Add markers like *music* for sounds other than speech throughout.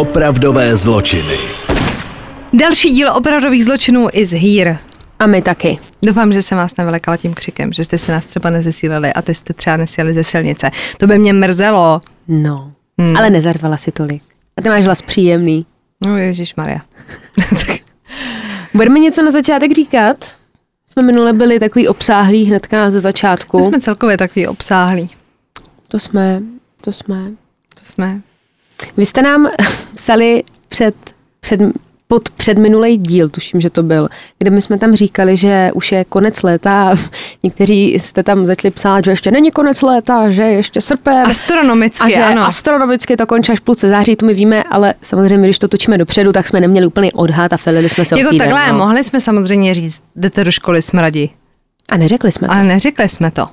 Opravdové zločiny. Další díl opravdových zločinů is here. A my taky. Doufám, že jsem vás nevylekala tím křikem, že jste se nás třeba nezesílili a ty jste třeba nesjeli ze silnice. To by mě mrzelo. No, hmm. ale nezarvala si tolik. A ty máš hlas příjemný. No Ježíš Maria. *laughs* Budeme něco na začátek říkat? Jsme minule byli takový obsáhlý hnedka ze začátku. My jsme celkově takový obsáhlí. To jsme, to jsme. To jsme. Vy jste nám *laughs* psali před, před pod předminulý díl, tuším, že to byl, kde my jsme tam říkali, že už je konec léta. *laughs* Někteří jste tam začali psát, že ještě není konec léta, že ještě srpen. Astronomicky, a že ano. astronomicky to končí až v půlce září, to my víme, ale samozřejmě, když to točíme dopředu, tak jsme neměli úplně odhad a felili jsme se Jako týden, takhle, no. mohli jsme samozřejmě říct, jdete do školy smradi, A neřekli jsme to. ale neřekli jsme to.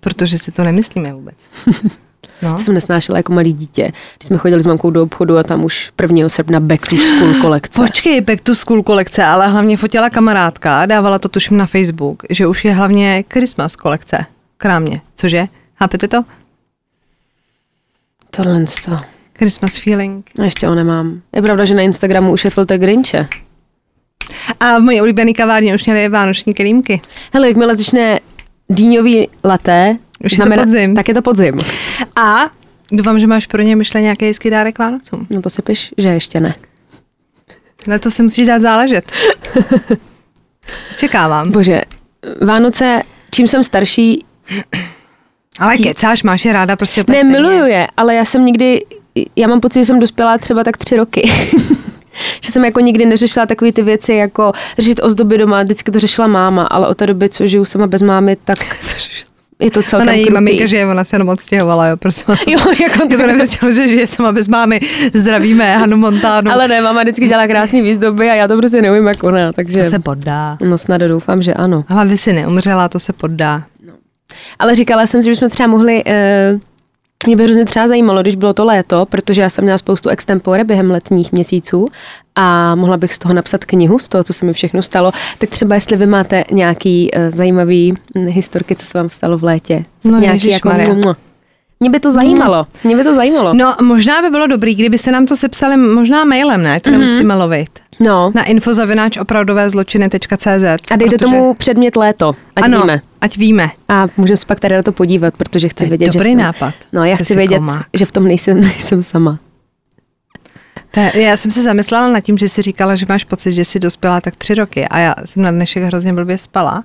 Protože si to nemyslíme vůbec. *laughs* No. Jsem nesnášela jako malý dítě, když jsme chodili s mamkou do obchodu a tam už 1. srpna back to school kolekce. Počkej, back to school kolekce, ale hlavně fotila kamarádka, dávala to tuším na Facebook, že už je hlavně Christmas kolekce. Krámě. Cože? Chápete to? Tohle to. Christmas feeling. A ještě ho nemám. Je pravda, že na Instagramu už je filtr Grinche. A v mojí oblíbené kavárně už měly vánoční kelímky. Hele, jakmile začne dýňový laté, Už je to podzim. tak je to podzim. A doufám, že máš pro ně myšle nějaký hezký dárek Vánocům. No to si piš, že ještě ne. Ale to si musíš dát záležet. *laughs* Čekávám. Bože, Vánoce, čím jsem starší, Ale kecáš, máš je ráda prostě ne, miluju je, ale já jsem nikdy, já mám pocit, že jsem dospěla třeba tak tři roky. *laughs* že jsem jako nikdy neřešila takové ty věci, jako řešit ozdoby doma, vždycky to řešila máma, ale od té doby, co žiju sama bez mámy, tak *laughs* je to celkem Ona její krutý. maminka, že ona se jenom odstěhovala, jo, prosím vás. Jo, *laughs* jako Ty nevěděl, že žije sama bez mámy. Zdravíme Hanu Montánu. Ale ne, máma vždycky dělá krásný výzdoby a já to prostě neumím jako ona, takže to se poddá. no snad doufám, že ano. Hlavně si neumřela, to se poddá. Ale říkala jsem že bychom třeba mohli, uh, mě by hrozně třeba zajímalo, když bylo to léto, protože já jsem měla spoustu extempore během letních měsíců a mohla bych z toho napsat knihu, z toho, co se mi všechno stalo, tak třeba jestli vy máte nějaký uh, zajímavý hm, historky, co se vám stalo v létě. No, nějaký ježišmarja. mua. Mě by to zajímalo, mě by to zajímalo. No, možná by bylo dobrý, kdybyste nám to sepsali možná mailem, ne? To Mhm. nemusíme lovit. No, Na infozavináč opravdové zločiny.cz a dejte tomu předmět léto, ať ano, víme. ať víme. A můžeme se pak tady na to podívat, protože chci vědět, dobrý že tom, nápad. No, já chci vědět, komák. že v tom nejsem, *laughs* nejsem sama. Já jsem se zamyslela nad tím, že jsi říkala, že máš pocit, že jsi dospěla tak tři roky a já jsem na dnešek hrozně blbě spala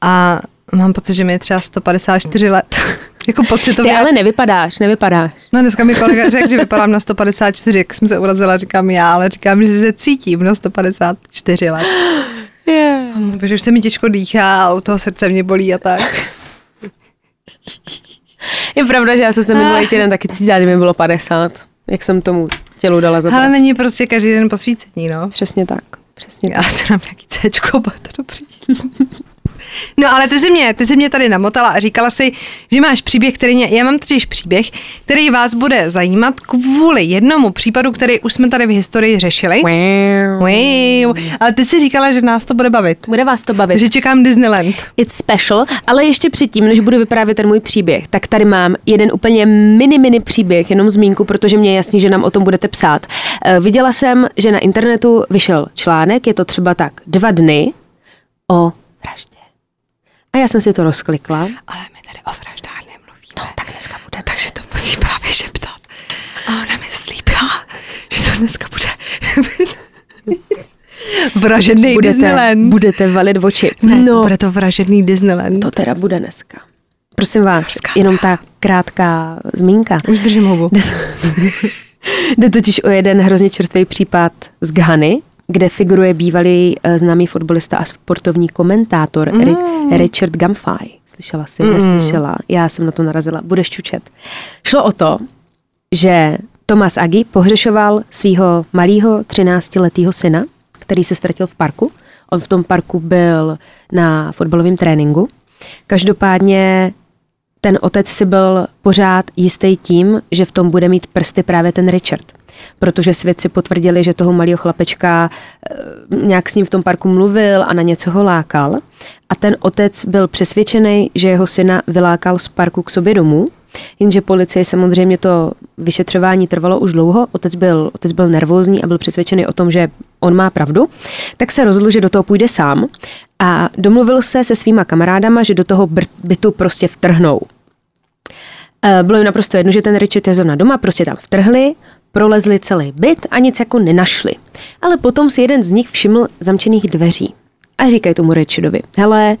a mám pocit, že mi je třeba 154 let. *laughs* jako Ty pocitově. ale nevypadáš, nevypadáš. No dneska mi kolega řekl, že vypadám na 154, jak jsem se urazila, říkám já, ale říkám, že se cítím na 154 let. Yeah. Protože už se mi těžko dýchá a u toho srdce mě bolí a tak. Je pravda, že já jsem se minulý týden taky cítila, kdy mi bylo 50, jak jsem tomu tělu dala za to. Ale není prostě každý den posvícení, no. Přesně tak. Přesně Já tak. se nám nějaký Cčko, bude to dobrý. No ale ty jsi mě, ty jsi mě tady namotala a říkala si, že máš příběh, který mě, já mám totiž příběh, který vás bude zajímat kvůli jednomu případu, který už jsme tady v historii řešili. Wow. Ale ty jsi říkala, že nás to bude bavit. Bude vás to bavit. Že čekám Disneyland. It's special, ale ještě předtím, než budu vyprávět ten můj příběh, tak tady mám jeden úplně mini, mini příběh, jenom zmínku, protože mě je jasný, že nám o tom budete psát. Eh, Viděla jsem, že na internetu vyšel článek, je to třeba tak dva dny o vraždě. A já jsem si to rozklikla. Ale my tady o vraždách nemluvíme. No, tak dneska bude. Takže to musí právě šeptat. A ona mi slíbila, že to dneska bude *laughs* vražedný Budete, Disneyland. budete valit oči. Ne, no, bude to vražedný Disneyland. to teda bude dneska. Prosím vás, Horská jenom ta krátká zmínka. Už držím hubu. *laughs* Jde totiž o jeden hrozně čerstvý případ z Ghany, kde figuruje bývalý eh, známý fotbalista a sportovní komentátor mm. Richard Gamfai. Slyšela jsi? Mm. Neslyšela? Já jsem na to narazila. Budeš čučet. Šlo o to, že Tomas Agi pohřešoval svého malého 13-letého syna, který se ztratil v parku. On v tom parku byl na fotbalovém tréninku. Každopádně ten otec si byl pořád jistý tím, že v tom bude mít prsty právě ten Richard. Protože svědci potvrdili, že toho malého chlapečka eh, nějak s ním v tom parku mluvil a na něco ho lákal. A ten otec byl přesvědčený, že jeho syna vylákal z parku k sobě domů, jenže policie samozřejmě to vyšetřování trvalo už dlouho, otec byl, otec byl nervózní a byl přesvědčený o tom, že on má pravdu, tak se rozhodl, že do toho půjde sám a domluvil se se svýma kamarádama, že do toho bytu prostě vtrhnou. Eh, bylo jim naprosto jedno, že ten Richard je zrovna doma, prostě tam vtrhli, prolezli celý byt a nic jako nenašli. Ale potom si jeden z nich všiml zamčených dveří. A říkají tomu Richardovi, hele,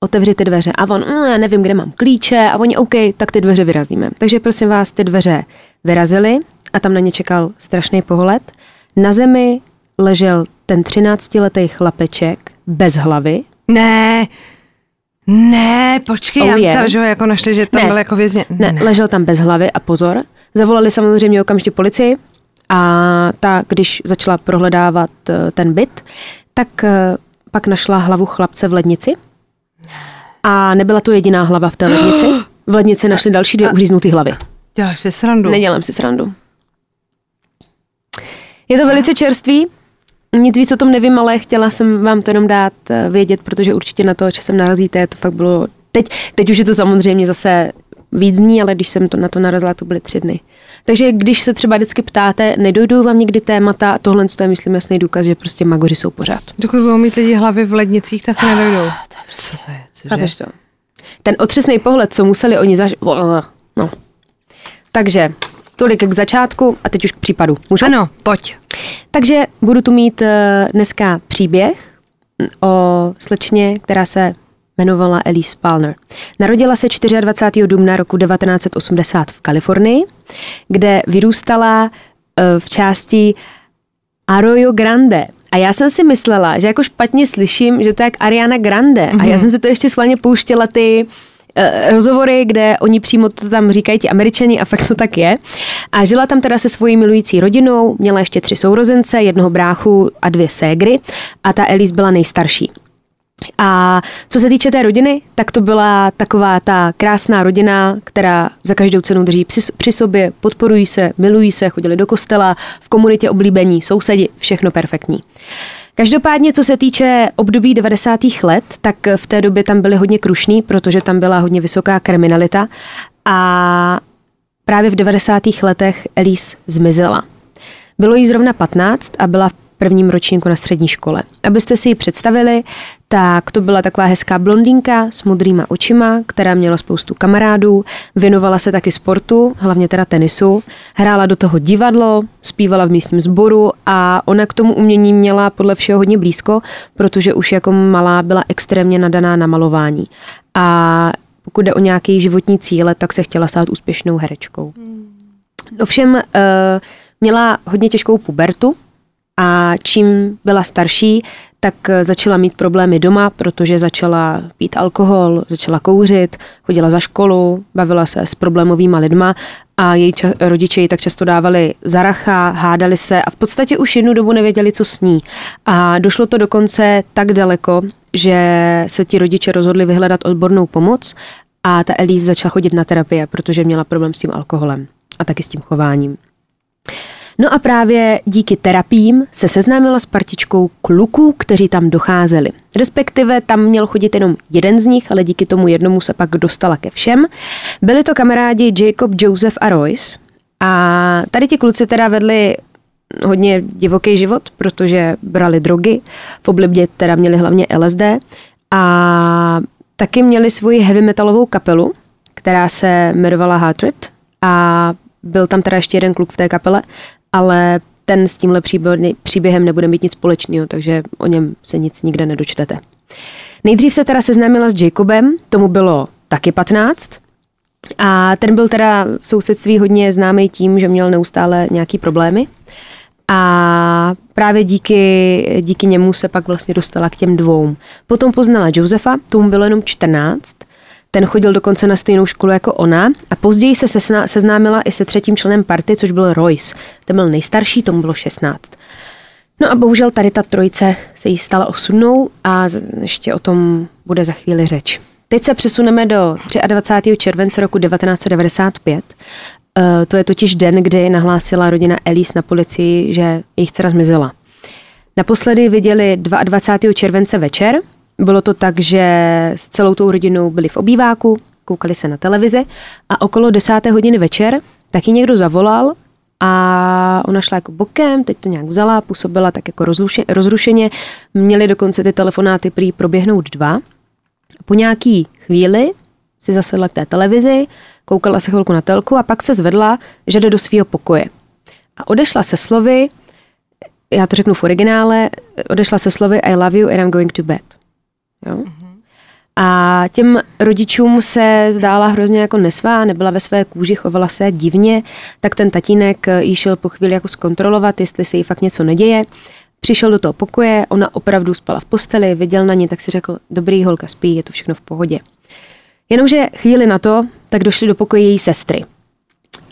otevři ty dveře. A on, mm, já nevím, kde mám klíče. A oni, OK, tak ty dveře vyrazíme. Takže prosím vás, ty dveře vyrazili a tam na ně čekal strašný pohled. Na zemi ležel ten 13-letý chlapeček bez hlavy. Ne, ne, počkej, oh, já myslela, že ho jako našli, že tam ne, byl jako vězně. Ne, ne, ležel tam bez hlavy a pozor. Zavolali samozřejmě okamžitě policii a ta, když začala prohledávat eh, ten byt, tak eh, pak našla hlavu chlapce v lednici. A nebyla to jediná hlava v té lednici. V lednici našli další dvě uříznuté hlavy. Děláš si srandu? Nedělám si srandu. Je to velice čerstvý, nic víc o tom nevím, ale chtěla jsem vám to jenom dát eh, vědět, protože určitě na to, že sem narazíte, to fakt bylo... Teď, teď už je to samozřejmě zase víc dní, ale když jsem to na to narazila, to byly tři dny. Takže když se třeba vždycky ptáte, nedojdou vám někdy témata, tohle je, myslím, jasný důkaz, že prostě magoři jsou pořád. Dokud budou mít lidi hlavy v lednicích, tak nedojdou. Co to je? Cože? to? Ten otřesný pohled, co museli oni zaž... No. Takže tolik k začátku a teď už k případu. Můžu? Ano, pojď. Takže budu tu mít eh, dneska příběh o slečně, která se jmenovala Elise Palmer. Narodila se 24. dubna roku 1980 v Kalifornii, kde vyrůstala eh, v části Arroyo Grande. A já jsem si myslela, že jako špatně slyším, že to je jak Ariana Grande. Mm-hmm. A já mhm. jsem se to ještě schválně pouštěla ty uh, rozhovory, kde oni přímo to tam říkají ti američani a fakt to tak je. A žila tam teda se svojí milující rodinou, měla ještě tři sourozence, jednoho bráchu a dvě ségry a ta Elise byla nejstarší. A co se týče té rodiny, tak to byla taková ta krásná rodina, která za každou cenu drží při, při sobě, podporují se, milují se, chodili do kostela, v komunitě oblíbení, sousedi, všechno perfektní. Každopádně, co se týče období 90. let, tak v té době tam byly hodně krušný, protože tam byla hodně vysoká kriminalita a právě v 90. letech Elise zmizela. Bylo jí zrovna 15 a byla v prvním ročníku na střední škole. Abyste si ji představili, tak to byla taková hezká blondýnka s modrýma očima, která měla spoustu kamarádů, věnovala se taky sportu, hlavně teda tenisu, hrála do toho divadlo, zpívala v místním sboru a ona k tomu umění měla podle všeho hodně blízko, protože už jako malá byla extrémně nadaná na malování. A pokud jde o nějaký životní cíle, tak se chtěla stát úspěšnou herečkou. Ovšem uh, měla hodně těžkou pubertu, a čím byla starší, tak začala mít problémy doma, protože začala pít alkohol, začala kouřit, chodila za školu, bavila se s problémovými lidma a její ča- rodiče ji tak často dávali za racha, hádali se a v podstatě už jednu dobu nevěděli, co s ní. A došlo to dokonce tak daleko, že se ti rodiče rozhodli vyhledat odbornou pomoc a ta Elise začala chodit na terapie, protože měla problém s tím alkoholem a taky s tím chováním. No a právě díky terapiím se seznámila s partičkou kluků, kteří tam docházeli. Respektive tam měl chodit jenom jeden z nich, ale díky tomu jednomu se pak dostala ke všem. Byli to kamarádi Jacob, Joseph a Royce. A tady ti kluci teda vedli hodně divoký život, protože brali drogy. V oblibě teda měli hlavně LSD. A taky měli svoji heavy metalovou kapelu, která se jmenovala Hatred. A byl tam teda ještě jeden kluk v té kapele ale ten s tímhle příběhem nebude mít nic společného, takže o něm se nic nikde nedočtete. Nejdřív se teda seznámila s Jacobem, tomu bylo taky 15, a ten byl teda v sousedství hodně známý tím, že měl neustále nějaký problémy. A právě díky, díky němu se pak vlastně dostala k těm dvou. Potom poznala Josefa, tomu bylo jenom 14 ten chodil dokonce na stejnou školu jako ona a později se seznámila i se třetím členem party, což byl Royce. Ten byl nejstarší, tomu bylo 16. No a bohužel tady ta trojice se jí stala osudnou a ještě o tom bude za chvíli řeč. Teď se přesuneme do 23. července roku 1995. Eh, to je totiž den, kdy nahlásila rodina Elise na policii, že jejich dcera zmizela. Naposledy viděli 22. července večer bylo to tak, že s celou tou rodinou byli v obýváku, koukali se na televizi a okolo desáté hodiny večer taky někdo zavolal a ona šla jako bokem, teď to nějak vzala, působila tak jako rozrušeně. Měli dokonce ty telefonáty prý proběhnout dva. Po nějaký chvíli si zasedla k té televizi, koukala se chvilku na telku a pak se zvedla, že jde do svého pokoje. A odešla se slovy, já to řeknu v originále, odešla se slovy I love you and I'm going to bed. Jo? A těm rodičům se zdála hrozně jako nesvá, nebyla ve své kůži, chovala se divně, tak ten tatínek jí šel po chvíli jako zkontrolovat, jestli se jí fakt něco neděje. Přišel do toho pokoje, ona opravdu spala v posteli, viděl na ní, tak si řekl, dobrý holka spí, je to všechno v pohodě. Jenomže chvíli na to, tak došli do pokoje její sestry.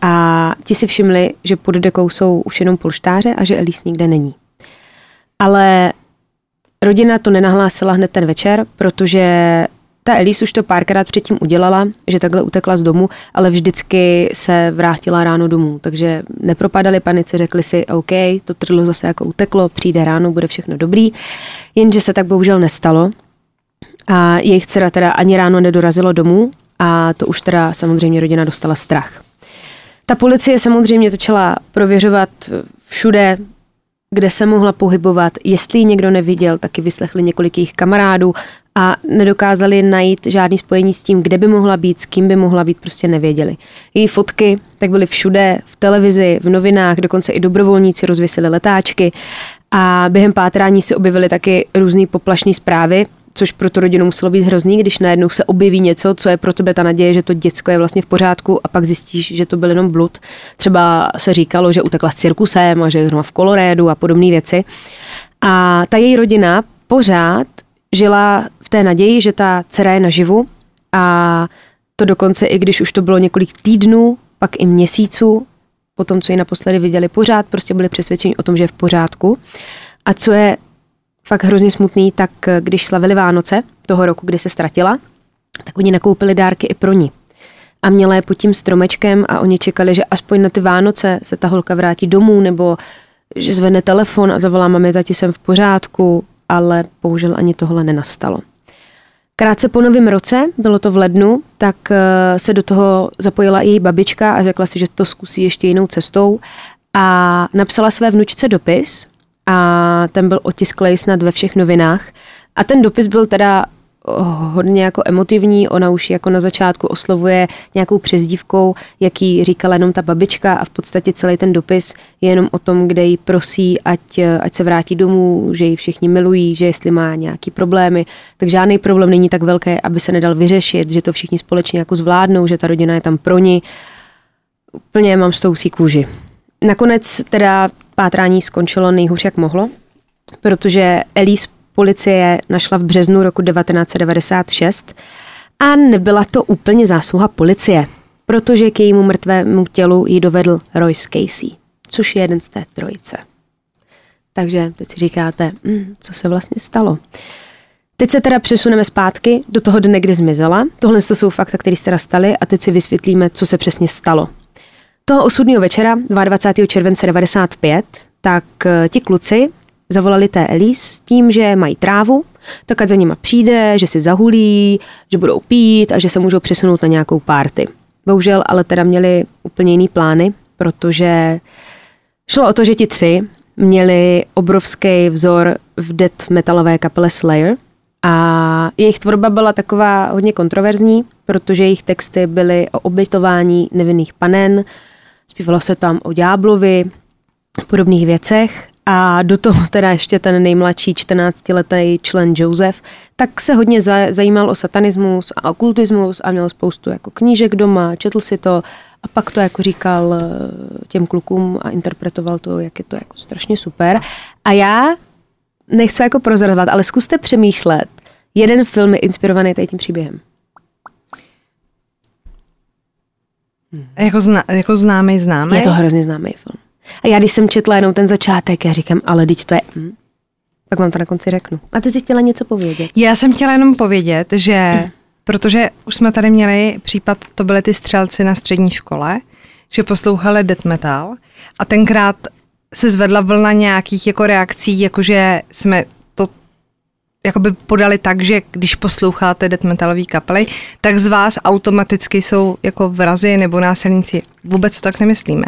A ti si všimli, že pod dekou jsou už jenom polštáře a že Elise nikde není. Ale rodina to nenahlásila hned ten večer, protože ta Elise už to párkrát předtím udělala, že takhle utekla z domu, ale vždycky se vrátila ráno domů. Takže nepropadali panice, řekli si, OK, to trlo zase jako uteklo, přijde ráno, bude všechno dobrý. Jenže se tak bohužel nestalo. A jejich dcera teda ani ráno nedorazilo domů a to už teda samozřejmě rodina dostala strach. Ta policie samozřejmě začala prověřovat všude, kde se mohla pohybovat, jestli ji někdo neviděl, taky vyslechli několik jejich kamarádů a nedokázali najít žádný spojení s tím, kde by mohla být, s kým by mohla být, prostě nevěděli. Její fotky tak byly všude, v televizi, v novinách, dokonce i dobrovolníci rozvěsili letáčky a během pátrání se objevily taky různé poplašné zprávy, což pro tu rodinu muselo být hrozný, když najednou se objeví něco, co je pro tebe ta naděje, že to děcko je vlastně v pořádku a pak zjistíš, že to byl jenom blud. Třeba se říkalo, že utekla s cirkusem a že je v Kolorédu a podobné věci. A ta její rodina pořád žila v té naději, že ta dcera je naživu a to dokonce i když už to bylo několik týdnů, pak i měsíců, po tom, co ji naposledy viděli pořád, prostě byli přesvědčeni o tom, že je v pořádku. A co je fakt hrozně smutný, tak když slavili Vánoce toho roku, kdy se ztratila, tak oni nakoupili dárky i pro ní. A měla je pod tím stromečkem a oni čekali, že aspoň na ty Vánoce se ta holka vrátí domů nebo že zvedne telefon a zavolá mami, tati jsem v pořádku, ale bohužel ani tohle nenastalo. Krátce po novém roce, bylo to v lednu, tak eh, se do toho zapojila i její babička a řekla si, že to zkusí ještě jinou cestou a napsala své vnučce dopis a ten byl otisklej snad ve všech novinách. A ten dopis byl teda hodně jako emotivní, ona už jako na začátku oslovuje nějakou přezdívkou, jaký říkala jenom ta babička a v podstatě celý ten dopis je jenom o tom, kde jí prosí, ať, ať se vrátí domů, že ji všichni milují, že jestli má nějaký problémy, tak žádný problém není tak velký, aby se nedal vyřešit, že to všichni společně jako zvládnou, že ta rodina je tam pro ní. Úplně mám s tou kůži. Nakonec teda pátrání skončilo nejhůř, jak mohlo, protože Elise policie našla v březnu roku 1996 a nebyla to úplně zásluha policie, protože k jejímu mrtvému tělu ji dovedl Royce Casey, což je jeden z té trojice. Takže teď si říkáte, hm, co se vlastně stalo. Teď se teda přesuneme zpátky do toho dne, kdy zmizela. Tohle to jsou fakta, které se teda staly a teď si vysvětlíme, co se přesně stalo. Toho osudního večera, 22. července 95, tak eh, ti kluci zavolali té Elise s tím, že mají trávu, tak ať za nima přijde, že si zahulí, že budou pít a že se můžou přesunout na nějakou párty. Bohužel ale teda měli úplně jiný plány, protože šlo o to, že ti tři měli obrovský vzor v death metalové kapele Slayer a jejich tvorba byla taková hodně kontroverzní, protože jejich texty byly o obětování nevinných panen, Zpívalo se tam o ďáblovi, podobných věcech a do toho teda ještě ten nejmladší 14-letý člen Joseph, tak se hodně zajímal o satanismus a okultismus a měl spoustu jako knížek doma, četl si to a pak to jako říkal eh, těm klukům a interpretoval to, jak je to jako strašně super. A já nechci jako prozradovat, ale zkuste přemýšlet, jeden film je inspirovaný tady tím příběhem. Hmm. Jako, zna, jako známý známý? Je to hrozně známý film. A já když jsem četla jenom ten začátek, já říkám, ale teď to je... Hm. Pak vám to na konci řeknu. A ty jsi chtěla něco povědět? Já jsem chtěla jenom povědět, že hm. *laughs* protože už jsme tady měli případ, to byly ty střelci na střední škole, že poslouchali death metal a tenkrát se zvedla vlna nějakých jako reakcí, jakože jsme jakoby podali tak, že když posloucháte death metalové kapely, tak z vás automaticky jsou jako vrazy nebo násilníci. Vůbec to tak nemyslíme.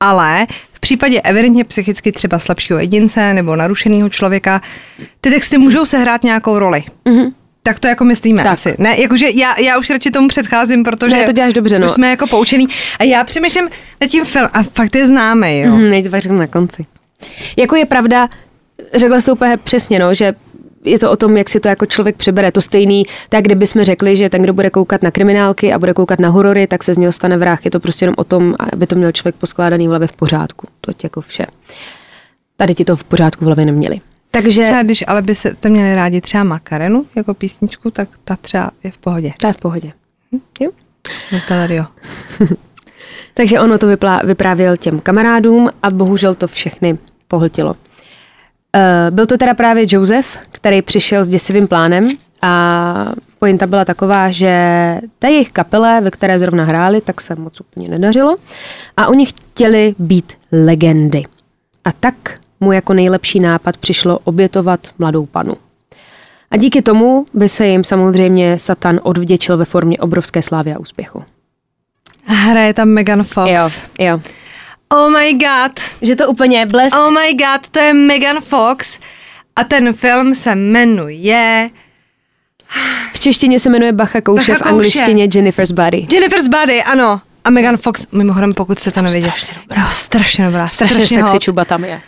Ale v případě evidentně psychicky třeba slabšího jedince nebo narušeného člověka, ty texty můžou sehrát nějakou roli. Mm-hmm. Tak to jako myslíme tak. asi. Ne, jakože já, já už radši tomu předcházím, protože ne, to děláš dobře, no. už jsme jako poučený. A já přemýšlím nad tím film a fakt je známý, jo. Mm, řeknu na konci. Jako je pravda, řekla jsi to úplně přesně, no, že je to o tom, jak si to jako člověk přebere. To stejný, tak kdyby jsme řekli, že ten, kdo bude koukat na kriminálky a bude koukat na horory, tak se z něho stane vrah. Je to prostě jenom o tom, aby to měl člověk poskládaný v hlavě v pořádku. To jako vše. Tady ti to v pořádku v hlavě neměli. Takže... Třeba když ale by se měli rádi třeba Makarenu jako písničku, tak ta třeba je v pohodě. Ta je v pohodě. Hm? Jo? *laughs* Takže ono to vyplá, vyprávěl těm kamarádům a bohužel to všechny pohltilo. Uh, byl to teda právě Joseph, který přišel s děsivým plánem a pointa byla taková, že té jejich kapele, ve které zrovna hráli, tak se moc úplně nedařilo a oni chtěli být legendy. A tak mu jako nejlepší nápad přišlo obětovat mladou panu. A díky tomu by se jim samozřejmě Satan odvděčil ve formě obrovské slávy a úspěchu. Hraje tam Megan Fox. Jo, jo. Oh my god. Že to úplně blesk. Oh my god, to je Megan Fox a ten film se jmenuje... V češtině se jmenuje Bacha Kouše, Bacha v angličtině Jennifer's Body. Jennifer's Body, ano. A Megan Fox, mimochodem, pokud se to nevěděl. Strašně dobrá. strašně dobrá. Strašně, strašně sexy čuba tam je.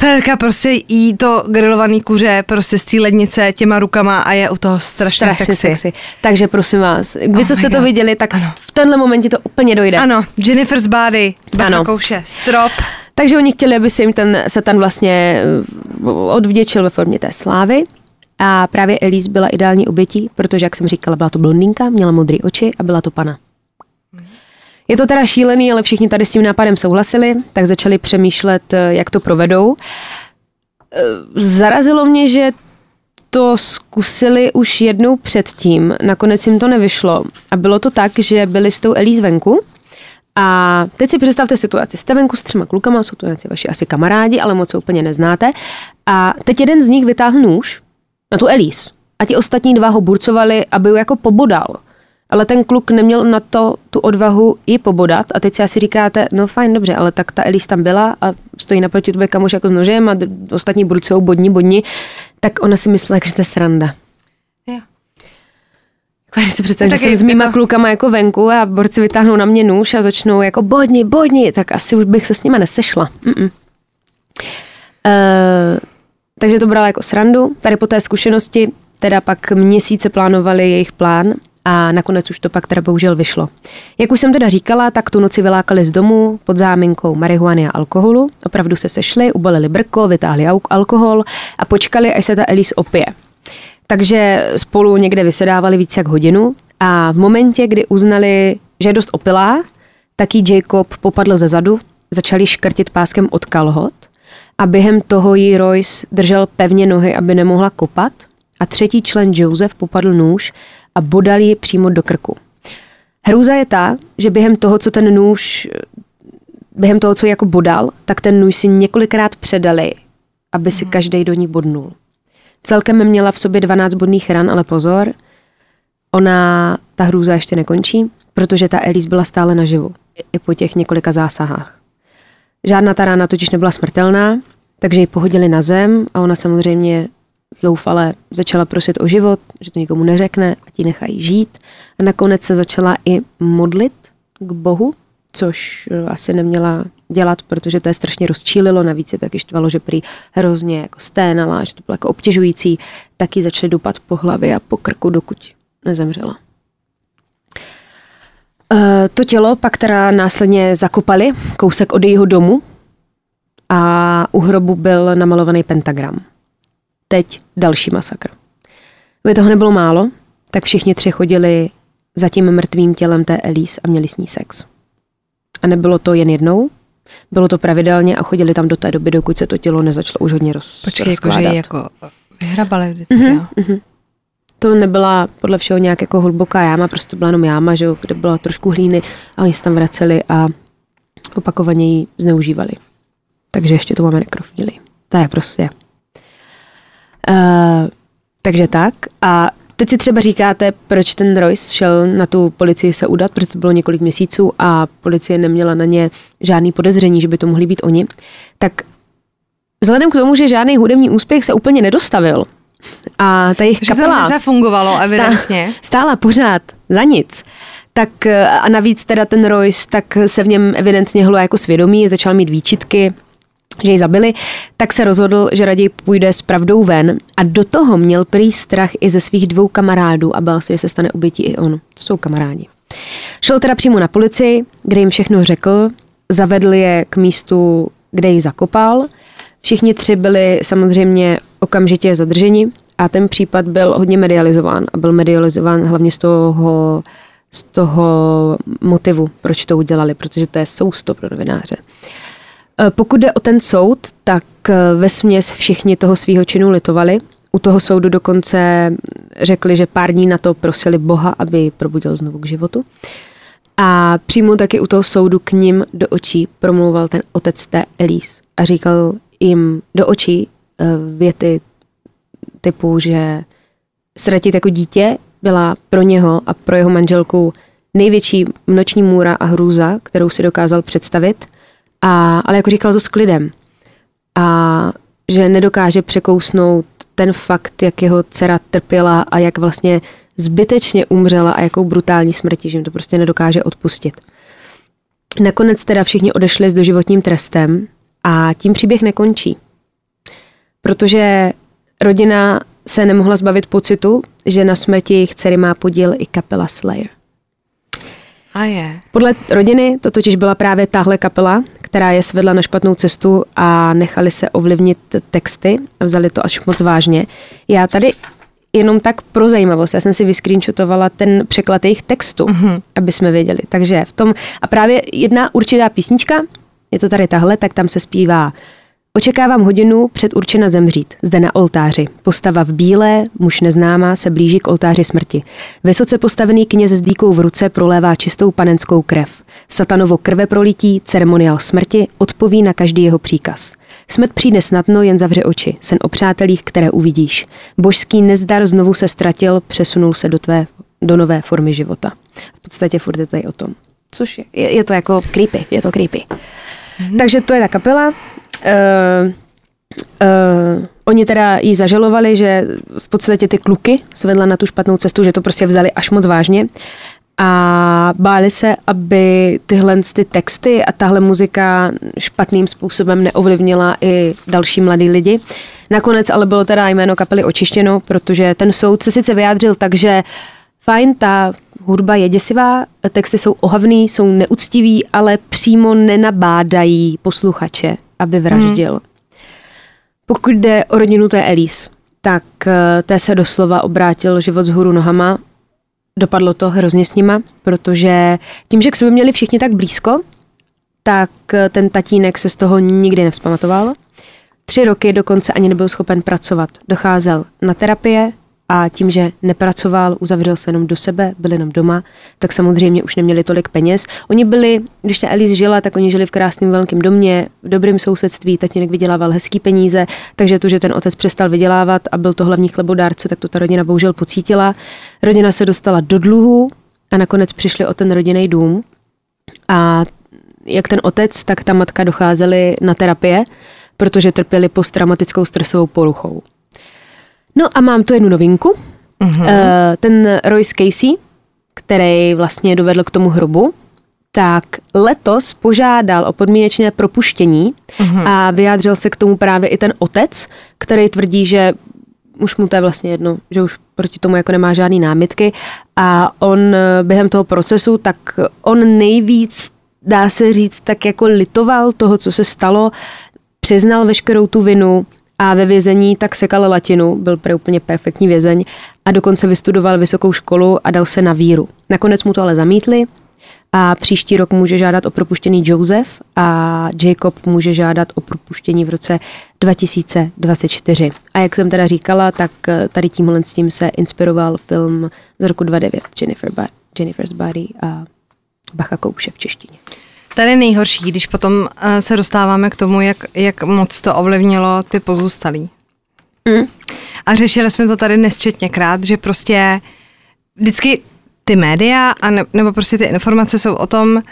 Ferka prostě jí to grilovaný kuře prostě z té lednice těma rukama a je u toho strašně, strašně sexy. sexy. Takže prosím vás, vy, oh co jste God. to viděli, tak ano. v tenhle momentě to úplně dojde. Ano, Jennifer's Body, ano. kouše, strop. Takže oni chtěli, aby se jim ten satan vlastně eh, odvděčil ve formě té slávy. A právě Elise byla ideální obětí, protože, jak jsem říkala, byla to blondýnka, měla modré oči a byla to pana. Je to teda šílený, ale všichni tady s tím nápadem souhlasili, tak začali přemýšlet, eh, jak to provedou. Eh, zarazilo mě, že to zkusili už jednou předtím, nakonec jim to nevyšlo. A bylo to tak, že byli s tou Elís venku a teď si představte situaci. Jste venku s třema klukama, jsou to nějací vaši asi kamarádi, ale moc se úplně neznáte. A teď jeden z nich vytáhl nůž na tu Elís. A ti ostatní dva ho burcovali, aby ho jako pobodal ale ten kluk neměl na to tu odvahu ji pobodat a teď si asi říkáte, no fajn, dobře, ale tak ta Elise tam byla a stojí naproti tobě kamoš jako s nožem a ostatní burcujou bodni, bodni, tak ona si myslela, že to je sranda. Jo. Když si představím, že jsem s mýma to... klukama jako venku a borci vytáhnou na mě nůž a začnou jako bodni, bodni, tak asi už bych se s nima nesešla. Uh, takže to brala jako srandu. Tady po té zkušenosti teda pak měsíce plánovali jejich plán a nakonec už to pak teda bohužel vyšlo. Jak už jsem teda říkala, tak tu noci vylákali z domu pod záminkou marihuany a alkoholu. Opravdu se sešli, ubalili brko, vytáhli alkohol a počkali, až se ta Elise opije. Takže spolu někde vysedávali více jak hodinu a v momentě, kdy uznali, že je dost opilá, tak jí Jacob popadl ze zadu, začali škrtit páskem od kalhot a během toho jí Royce držel pevně nohy, aby nemohla kopat a třetí člen Joseph popadl nůž a bodal ji přímo do krku. Hrůza je ta, že během toho, co ten nůž, během toho, co jako bodal, tak ten nůž si několikrát předali, aby si mhm. každý do ní bodnul. Celkem měla v sobě 12 bodných ran, ale pozor, ona, ta hrůza ještě nekončí, protože ta Elise byla stále naživu, i po těch několika zásahách. Žádná ta rána totiž nebyla smrtelná, takže ji pohodili na zem a ona samozřejmě zoufale začala prosit o život, že to nikomu neřekne ti nechají žít. A nakonec se začala i modlit k Bohu, což eh, asi neměla dělat, protože to je strašně rozčílilo, navíc je taky štvalo, že prý hrozně jako sténala, že to bylo jako obtěžující, taky začaly dupat po hlavě a po krku, dokud nezemřela. Eh, to tělo pak teda následně zakopali kousek od jejího domu a u hrobu byl namalovaný pentagram teď další masakr. Aby toho nebylo málo, tak všichni tři chodili za tím mrtvým tělem té Elise a měli s ní sex. A nebylo to jen jednou, bylo to pravidelně a chodili tam do té doby, dokud se to tělo nezačalo už hodně roz, Počkej, rozkládat. Jako, že jako vyhrabali vždycky, mm-hmm, jo? Mm-hmm. To nebyla podle všeho nějak jako hluboká jáma, prostě byla jenom jáma, že kde byla trošku hlíny a oni se tam vraceli a opakovaně ji zneužívali. Takže ještě to máme nekrofíli. To je prostě Uh, Takže tak. A teď si třeba říkáte, proč ten Royce šel na tu policii se udat, protože to bylo několik měsíců a policie neměla na ně žádný podezření, že by to mohli být oni. Tak vzhledem k tomu, že žádný hudební úspěch se úplně nedostavil, a ta jejich kapela to zafungovalo, evidentně. Stála pořád za nic. Tak a navíc teda ten Royce, tak se v něm evidentně hlo jako svědomí, začal mít výčitky, že ji zabili, tak se rozhodl, že raději půjde s pravdou ven a do toho měl prý strach i ze svých dvou kamarádů a bál se, že se stane obětí i on. To jsou kamarádi. Šel teda přímo na policii, kde jim všechno řekl, zavedl je k místu, kde ji zakopal. Všichni tři byli samozřejmě okamžitě zadrženi a ten případ byl hodně medializován a byl medializován hlavně z toho, z toho motivu, proč to udělali, protože to je sousto pro novináře. E, pokud jde o ten soud, tak e, ve směs všichni toho svého činu litovali. U toho soudu dokonce řekli, že pár dní na to prosili Boha, aby probudil znovu k životu. A přímo taky u toho soudu k ním do očí promlouval ten otec té Elise a říkal jim do očí e, věty typu, že ztratit jako dítě byla pro něho a pro jeho manželku největší noční můra a hrůza, kterou si dokázal představit, a, ale jako říkal to s klidem. A že nedokáže překousnout ten fakt, jak jeho dcera trpěla a jak vlastně zbytečně umřela a jakou brutální smrti, že jim to prostě nedokáže odpustit. Nakonec teda všichni odešli s doživotním trestem a tím příběh nekončí. Protože rodina se nemohla zbavit pocitu, že na smrti jejich dcery má podíl i kapela Slayer. A je. Podle rodiny to totiž byla právě tahle kapela, která je svedla na špatnou cestu a nechali se ovlivnit texty a vzali to až moc vážně. Já tady jenom tak pro zajímavost, já jsem si vyscreenshotovala ten překlad jejich textu, mm-hmm. aby jsme věděli. Takže v tom, a právě jedna určitá písnička, je to tady tahle, tak tam se zpívá Očekávám hodinu před určena zemřít, zde na oltáři. Postava v bílé, muž neznámá, se blíží k oltáři smrti. Vysoce postavený kněz s dýkou v ruce prolévá čistou panenskou krev. Satanovo krve prolití, ceremoniál smrti, odpoví na každý jeho příkaz. Smrt přijde snadno, jen zavře oči. Sen o přátelích, které uvidíš. Božský nezdar znovu se ztratil, přesunul se do tvé do nové formy života. V podstatě furt je tady o tom. Což je, je, to jako creepy, je to creepy. Mm-hmm. Takže to je ta kapela. Uh, uh, oni teda jí zažalovali, že v podstatě ty kluky svedla na tu špatnou cestu, že to prostě vzali až moc vážně a báli se, aby tyhle ty texty a tahle muzika špatným způsobem neovlivnila i další mladí lidi. Nakonec ale bylo teda jméno kapely očištěno, protože ten soud se sice vyjádřil tak, že fajn, ta hudba je děsivá, texty jsou ohavný, jsou neúctiví, ale přímo nenabádají posluchače aby vraždil. Hmm. Pokud jde o rodinu té Elise, tak eh, té se doslova obrátil život z hůru nohama. Dopadlo to hrozně s nima, protože tím, že k sobě měli všichni tak blízko, tak eh, ten tatínek se z toho nikdy nevzpamatoval. Tři roky dokonce ani nebyl schopen pracovat. Docházel na terapie, a tím, že nepracoval, uzavřel se jenom do sebe, byl jenom doma, tak samozřejmě už neměli tolik peněz. Oni byli, když ta Elise žila, tak oni žili v krásném velkém domě, v dobrém sousedství, tatínek vydělával hezký peníze, takže to, že ten otec přestal vydělávat a byl to hlavní chlebodárce, tak to ta rodina bohužel pocítila. Rodina se dostala do dluhu a nakonec přišli o ten rodinný dům. A jak ten otec, tak ta matka docházeli na terapie, protože trpěli posttraumatickou stresovou poruchou. No a mám tu jednu novinku. Uh-huh. Ten Royce Casey, který vlastně dovedl k tomu hrobu, tak letos požádal o podmínečné propuštění uh-huh. a vyjádřil se k tomu právě i ten otec, který tvrdí, že už mu to je vlastně jedno, že už proti tomu jako nemá žádný námitky a on eh, během toho procesu, tak on nejvíc, dá se říct, tak jako litoval toho, co se stalo, přiznal veškerou tu vinu, a ve vězení tak sekal latinu, byl pre úplně perfektní vězeň a dokonce vystudoval vysokou školu a dal se na víru. Nakonec mu to ale zamítli a příští rok může žádat o propuštěný Joseph a Jacob může žádat o propuštění v roce 2024. A jak jsem teda říkala, tak eh, tady tímhle s tím se inspiroval film z roku 2009 Jennifer ba- Jennifer's Body a Bacha Kouše v češtině tady nejhorší, když potom eh, se dostáváme k tomu, jak, jak moc to ovlivnilo ty pozůstalí. Mm. A řešili jsme to tady nesčetněkrát, že prostě vždycky ty média a ne, nebo prostě ty informace jsou o tom,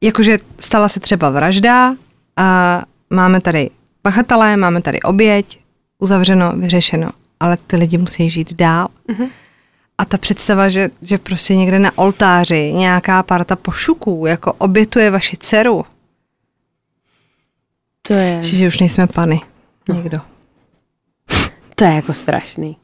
jakože stala se třeba vražda a máme tady pachatelé, máme tady oběť, uzavřeno, vyřešeno, ale ty lidi musí žít dál. Mm-hmm. A ta představa, že, že prostě někde na oltáři nějaká parta pošuků jako obětuje vaši dceru. To je... Že už nejsme pany. Někdo. To je jako strašný.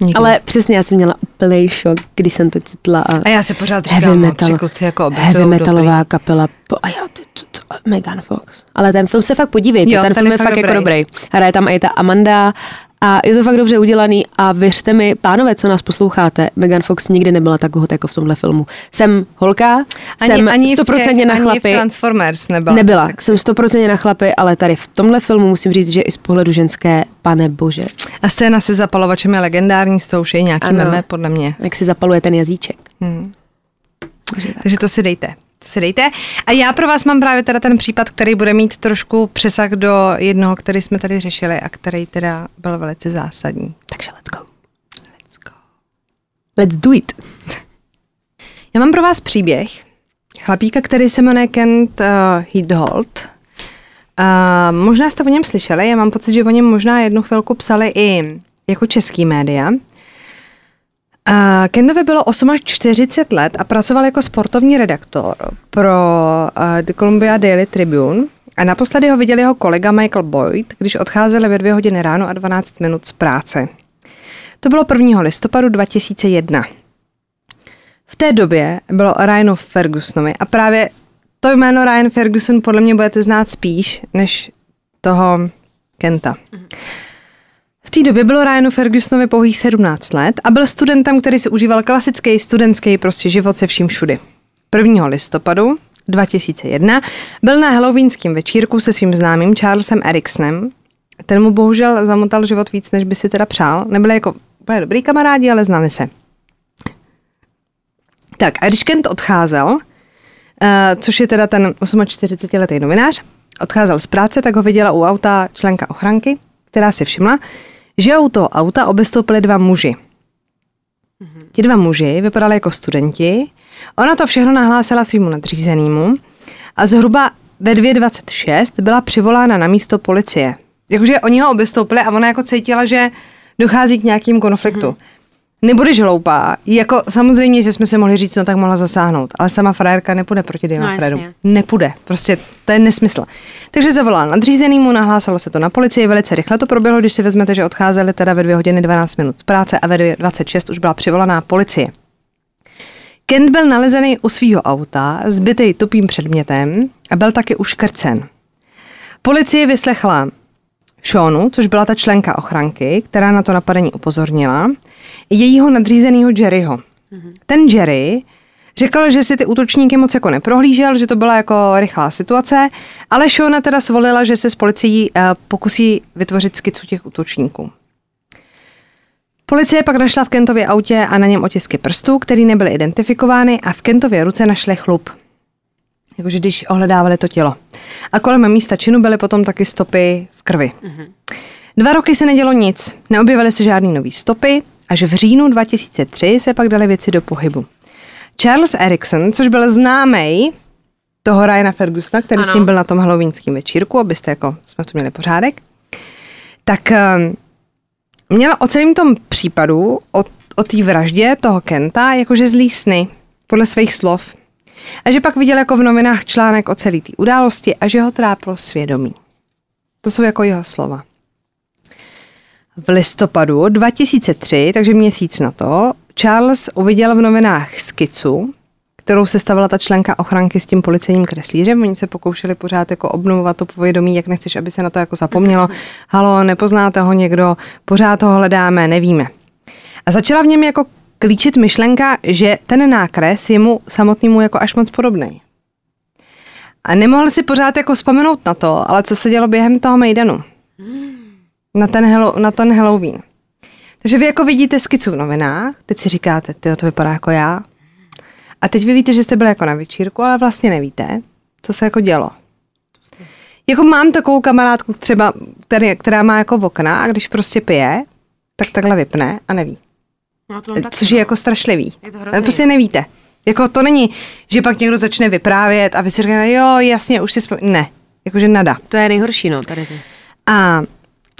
Nikdo. Ale přesně, já jsem měla úplný šok, když jsem to četla. A, a já se pořád říkám, heavy metal, tři kluci jako Heavy metalová dobrý. kapela. Po, a jo, to, to, to, Megan Fox. Ale ten film se fakt podívejte, jo, ten, ten film je fakt, fakt jako dobrý. jako dobrý. Hraje tam i ta Amanda a je to fakt dobře udělaný a věřte mi, pánové, co nás posloucháte, Megan Fox nikdy nebyla tak hot jako v tomhle filmu. Jsem holka, ani, jsem ani stoprocentně na chlapy. Ani v Transformers nebyla. Nebyla, jsem stoprocentně na chlapy, ale tady v tomhle filmu musím říct, že i z pohledu ženské, pane bože. A scéna se zapalovačem je legendární, s tou už je nějaký ano. meme, podle mě. Jak si zapaluje ten jazyček. Hmm. Takže, Takže to si dejte si dejte. A já pro vás mám právě teda ten případ, který bude mít trošku přesah do jednoho, který jsme tady řešili a který teda byl velice zásadní. Takže let's go. Let's go. Let's do it. *laughs* Já mám pro vás příběh chlapíka, který se jmenuje Kent uh, Heathold. Uh, možná jste o něm slyšeli, já mám pocit, že o něm možná jednu chvilku psali i jako český média. Kendovi bylo 48 let a pracoval jako sportovní redaktor pro uh, The Columbia Daily Tribune a naposledy ho viděl jeho kolega Michael Boyd, když odcházeli ve dvě hodiny ráno a 12 minut z práce. To bylo 1. listopadu 2001. V té době bylo Ryanu Fergusonovi a právě to jméno Ryan Ferguson podle mě budete znát spíš než toho Kenta. Mm-hmm. Té době bylo Ryanu Fergusonovi pouhých 17 let a byl studentem, který si užíval klasický studentský prostě život se vším všudy. 1. listopadu 2001 byl na halloweenském večírku se svým známým Charlesem Eriksonem. Ten mu bohužel zamotal život víc, než by si teda přál. Nebyli jako úplně dobrý kamarádi, ale znali se. Tak a když Kent odcházel, uh, což je teda ten 48-letý novinář, odcházel z práce, tak ho viděla u auta členka ochranky, která si všimla, že u toho auta obestoupili dva muži. Ti dva muži vypadali jako studenti, ona to všechno nahlásila svýmu nadřízenému a zhruba ve 2.26 byla přivolána na místo policie. Jakože oni ho obestoupili a ona jako cítila, že dochází k nějakým konfliktu. Mm nebudeš hloupá. Jako samozřejmě, že jsme se mohli říct, no tak mohla zasáhnout, ale sama frajerka nepůjde proti dvěma no, Fredu. Nepůjde, prostě to je nesmysl. Takže zavolal nadřízenýmu, nahlásilo se to na policii, velice rychle to proběhlo, když si vezmete, že odcházeli teda ve 2 hodiny 12 minut z práce a ve 2.26 už byla přivolaná policie. Kent byl nalezený u svého auta, zbytej tupým předmětem a byl taky uškrcen. Policie vyslechla Seanu, což byla ta členka ochranky, která na to napadení upozornila, jejího nadřízeného Jerryho. Mm-hmm. Ten Jerry řekl, že si ty útočníky moc jako neprohlížel, že to byla jako rychlá situace, ale Shona teda svolila, že se s policií uh, pokusí vytvořit skicu těch útočníků. Policie pak našla v Kentově autě a na něm otisky prstů, které nebyly identifikovány a v Kentově ruce našli chlup. Jakože když ohledávali to tělo. A kolem místa činu byly potom taky stopy v krvi. Mm-hmm. Dva roky se nedělo nic, neobjevily se žádné nové stopy, Až v říjnu 2003 se pak dali věci do pohybu. Charles Erikson, což byl známý toho Ryana Fergusona, který ano. s ním byl na tom halloweenském večírku, abyste jako, jsme tu měli pořádek, tak um, měla o celém tom případu, o, o té vraždě toho Kenta, jakože zlý sny, podle svých slov. A že pak viděl jako v novinách článek o celé té události a že ho trápilo svědomí. To jsou jako jeho slova v listopadu 2003, takže měsíc na to, Charles uviděl v novinách skicu, kterou se stavila ta členka ochranky s tím policejním kreslířem. Oni se pokoušeli pořád jako obnovovat to povědomí, jak nechceš, aby se na to jako zapomnělo. Halo, nepoznáte ho někdo, pořád ho hledáme, nevíme. A začala v něm jako klíčit myšlenka, že ten nákres je mu samotnému jako až moc podobný. A nemohl si pořád jako vzpomenout na to, ale co se dělo během toho Mejdanu. Hmm na ten, hello, na ten Halloween. Takže vy jako vidíte skicu v novinách, teď si říkáte, ty to vypadá jako já. A teď vy víte, že jste byli jako na večírku, ale vlastně nevíte, co se jako dělo. Jako mám takovou kamarádku třeba, který, která má jako okna a když prostě pije, tak takhle vypne a neví. No, to taky, Což je jako strašlivý. Je to hrozný. prostě nevíte. Jako to není, že pak někdo začne vyprávět a vy si říkáte, jo, jasně, už si vzpom... Ne, jakože nada. To je nejhorší, no, tady ty. A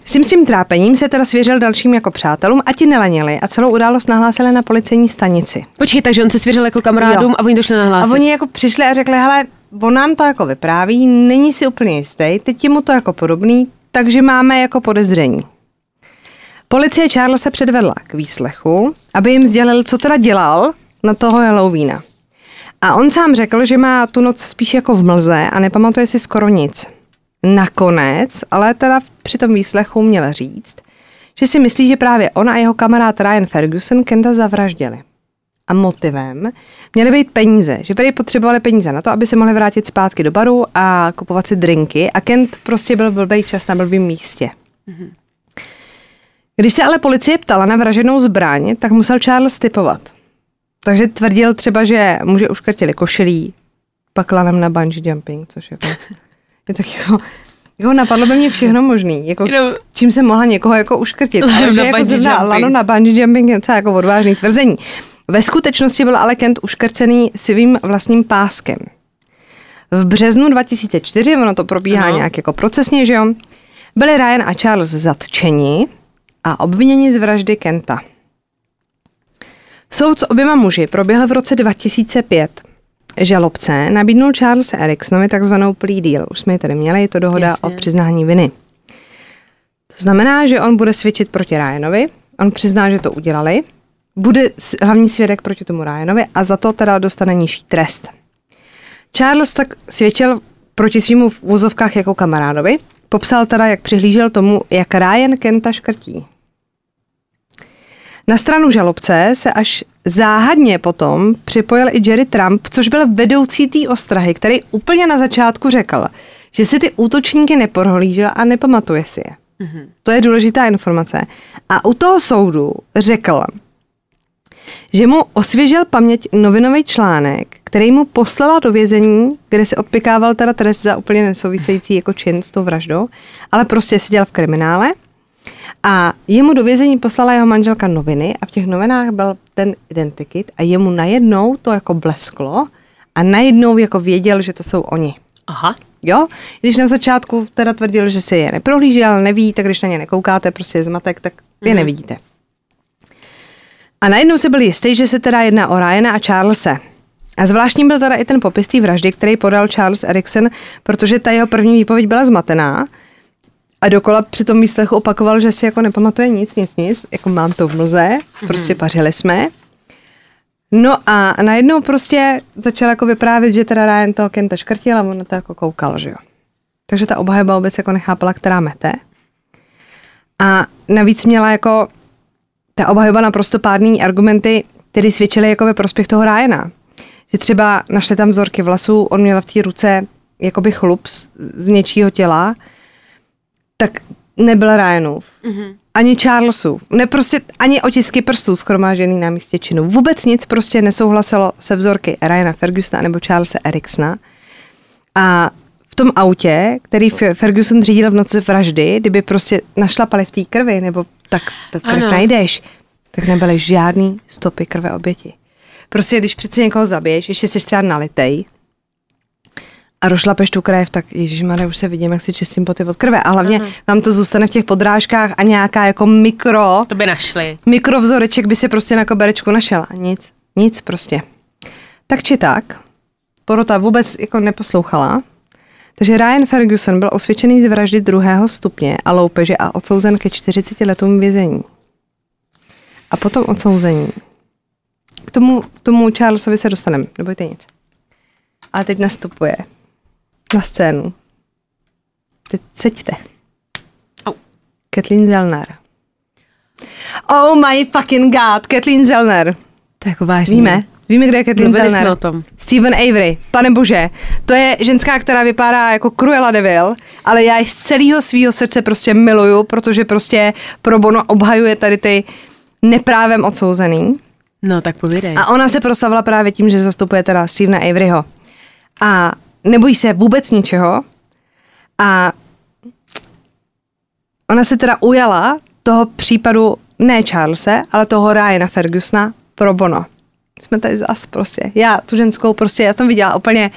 s tím svým trápením se teda svěřil dalším jako přátelům a ti nelenili a celou událost nahlásili na policejní stanici. Počkej, takže on se svěřil jako kamarádům Jo. a oni došli na A oni jako přišli a řekli, hele, on nám to jako vypráví, není si úplně jistý, teď je mu to jako podobný, takže máme jako podezření. Policie Charles se předvedla k výslechu, aby jim sdělil, co teda dělal na toho Halloweena. A on sám řekl, že má tu noc spíš jako v mlze a nepamatuje si skoro nic. Nakonec, ale teda při tom výslechu měl říct, že si myslí, že právě on a jeho kamarád Ryan Ferguson Kenta zavraždili. A motivem měly být peníze, že prý potřebovali peníze na to, aby se mohli vrátit zpátky do baru a kupovat si drinky a Kent prostě byl blbej čas na blbým místě. Když se ale policie ptala na vraženou zbraň, tak musel Charles typovat. Takže tvrdil třeba, že muže uškrtili košilí, pak lanem na bungee jumping, což jako, *laughs* je tak jako, jako napadlo by mě všechno možný, jako Jenom- čím jsem mohla někoho jako uškrtit, ale že na jako bungee zrovna jumping. lano na bungee jumping je docela jako odvážný tvrzení. Ve skutečnosti byl ale Kent uškrcený svým vlastním páskem. V březnu 2004, ono to probíhá Ano. nějak jako procesně, že jo, byli Ryan a Charles zatčeni a obviněni z vraždy Kenta. Soud s oběma muži proběhl v roce 2005. Žalobce nabídnul Charles Eriksonovi takzvanou plea deal. Už jsme ji tady měli, je to dohoda Jasně. o přiznání viny. To znamená, že on bude svědčit proti Ryanovi, on přizná, že to udělali, bude hlavní svědek proti tomu Ryanovi a za to teda dostane nižší trest. Charles tak svědčil proti svýmu v úzovkách jako kamarádovi, popsal teda, jak přihlížel tomu, jak Ryan Kenta škrtí. Na stranu žalobce se až záhadně potom připojil i Jerry Trump, což byl vedoucí té ostrahy, který úplně na začátku řekl, že si ty útočníky neprohlížel a nepamatuje si je. Mm-hmm. To je důležitá informace. A u toho soudu řekl, že mu osvěžil paměť novinový článek, který mu poslala do vězení, kde si odpikával teda trest za úplně nesouvisející jako čin s tou vraždou, ale prostě seděl v kriminále a jemu do vězení poslala jeho manželka noviny a v těch novinách byl ten identikit a jemu najednou to jako blesklo a najednou jako věděl, že to jsou oni. Aha. Jo? Když na začátku teda tvrdil, že si je neprohlížel, neví, tak když na ně nekoukáte, prostě je zmatek, tak je Mhm. nevidíte. A najednou se byl jistý, že se teda jedná o Ryana a Charlese. A zvláštní byl teda i ten popis té vraždy, který podal Charles Erikson, protože ta jeho první výpověď byla zmatená a dokola při tom výslechu opakoval, že si jako nepamatuje nic, nic, nic, jako mám to v mlze, prostě pařili jsme. No a najednou prostě začal jako vyprávět, že teda Ryan toho Kenta škrtil a on na to jako koukal, že jo. Takže ta obhajoba vůbec jako nechápala, která mete. A navíc měla jako ta obhajoba naprosto pádný argumenty, které svědčily jako ve prospěch toho Ryana. Že třeba našli tam vzorky vlasů, on měl v té ruce jakoby chlup z, z něčího těla, tak nebyl Ryanův. Mm-hmm. Ani Charlesův. Ne prostě ani otisky prstů schromážený na místě činu. Vůbec nic prostě nesouhlasilo se vzorky Ryana Fergusona nebo Charlesa Eriksona. A v tom autě, který Ferguson řídil v noci vraždy, kdyby prostě našlapali v té krvi, nebo tak, tak krev Ano. najdeš, tak nebyly žádný stopy krve oběti. Prostě když přece někoho zabiješ, ještě jsi třeba nalitej, a rošlapeš tu krev, tak ježišmarja, už se vidím, jak si čistím poty od krve. A hlavně Aha. vám to zůstane v těch podrážkách a nějaká jako mikro, To by našli. mikrovzoreček by si prostě na koberečku našel. Nic, nic prostě. Tak či tak, porota vůbec jako neposlouchala. Takže Ryan Ferguson byl osvědčený z vraždy druhého stupně a loupeže a odsouzen ke 40 letům vězení. A potom odsouzení. K tomu, k tomu Charlesovi se dostaneme, nebojte nic. A teď nastupuje na scénu. Teď seďte. Au. Kathleen Zellner. Oh my fucking god, Kathleen Zellner. To je jako vážný. Víme, víme, kde je Kathleen Mluvili Zellner. jsme o tom. Steven Avery, pane bože, to je ženská, která vypadá jako Cruella de Vil, ale já ji z celého svého srdce prostě miluju, protože prostě pro Bono obhajuje tady ty neprávem odsouzený. No, tak povídej. A ona se proslavila právě tím, že zastupuje teda Stevena Averyho. A nebojí se vůbec ničeho. A ona se teda ujala toho případu ne Charlese, ale toho Ryana Fergusona pro bono. Jsme tady zas prostě. Já tu ženskou prostě, já jsem viděla úplně,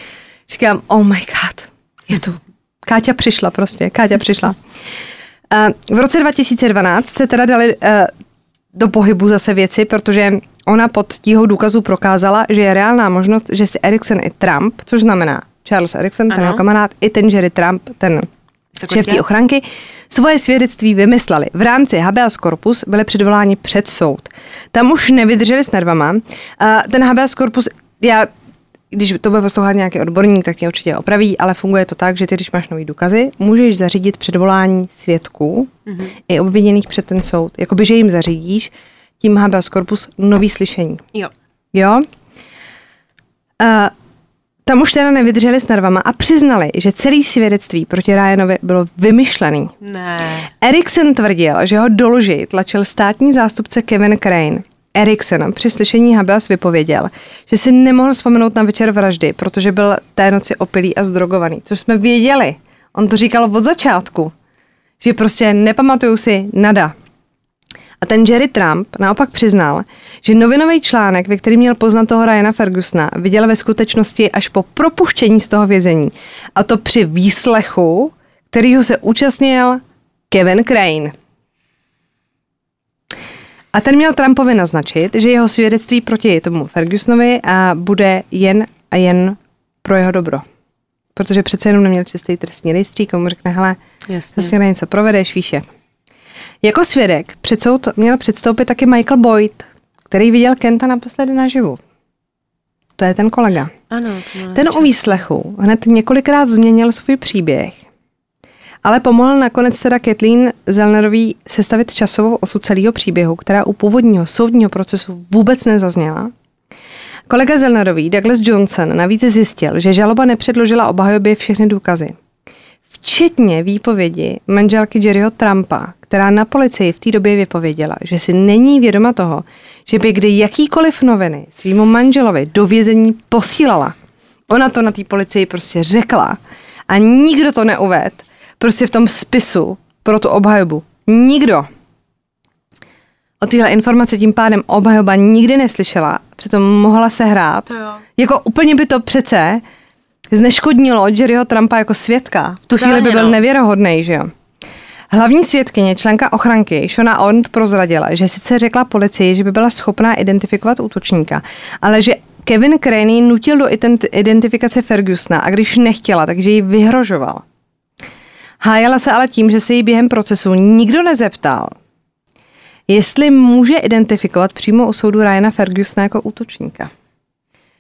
říkám, oh my god, je tu. Káťa přišla prostě, Káťa přišla. Uh, v roce 2012 se teda dali uh, do pohybu zase věci, protože ona pod tíhou důkazů prokázala, že je reálná možnost, že si Erikson i Trump, což znamená Charles Erikson, ten jeho kamarád, i ten Jerry Trump, ten šéf té ochranky, svoje svědectví vymysleli. V rámci habeas corpus byli předvoláni před soud. Tam už nevydrželi s nervama. A ten habeas corpus, já když to bude poslouchat nějaký odborník, tak je určitě opraví, ale funguje to tak, že ty, když máš nový důkazy, můžeš zařídit předvolání svědků mm-hmm. i obviněných před ten soud. Jakoby, že jim zařídíš tím habeas corpus nový slyšení. Jo. Jo? A tam už teda nevydrželi s nervama a přiznali, že celý svědectví proti Ryanovi bylo vymyšlený. Ne. Eriksen tvrdil, že ho doložit tlačil státní zástupce Kevin Crane. Eriksen při slyšení habeas vypověděl, že si nemohl vzpomenout na večer vraždy, protože byl té noci opilý a zdrogovaný, což jsme věděli. On to říkal od začátku, že prostě nepamatuju si nada. A ten Jerry Trump naopak přiznal, že novinový článek, ve který měl poznat toho Ryana Fergusona, viděl ve skutečnosti až po propuštění z toho vězení. A to při výslechu, kterýho se účastnil Kevin Crane. A ten měl Trumpovi naznačit, že jeho svědectví proti tomu Fergusonovi a bude jen a jen pro jeho dobro. Protože přece jenom neměl čistý trestní rejstřík, mu řekne, hele, Jasně. na něco provedeš, víš jak. Jako svědek před soud měl předstoupit taky Michael Boyd, který viděl Kenta naposledy naživu. To je ten kolega. Ano, to Ten u výslechu hned několikrát změnil svůj příběh, ale pomohl nakonec teda Kathleen Zellnerový sestavit časovou osu celého příběhu, která u původního soudního procesu vůbec nezazněla. Kolega Zellnerový, Douglas Johnson, navíc zjistil, že žaloba nepředložila obhajobě všechny důkazy. Včetně výpovědi manželky Jerryho Trumpa, která na policii v té době vypověděla, že si není vědoma toho, že by kdy jakýkoliv noviny svýmu manželovi do vězení posílala. Ona to na té policii prostě řekla a nikdo to neuved. Prostě v tom spisu pro tu obhajobu. Nikdo. O téhle informace tím pádem obhajoba nikdy neslyšela, přitom mohla se hrát. Jako úplně by to přece zneškodnilo Jerryho Trumpa jako svědka. V tu chvíli by byl no. nevěrohodný, že jo. Hlavní svědkyně, členka ochranky, Shona Ont prozradila, že sice řekla policii, že by byla schopná identifikovat útočníka, ale že Kevin Craney nutil do ident- identifikace Fergusona a když nechtěla, takže ji vyhrožoval. Hájala se ale tím, že se jí během procesu nikdo nezeptal, jestli může identifikovat přímo u soudu Ryana Fergusona jako útočníka.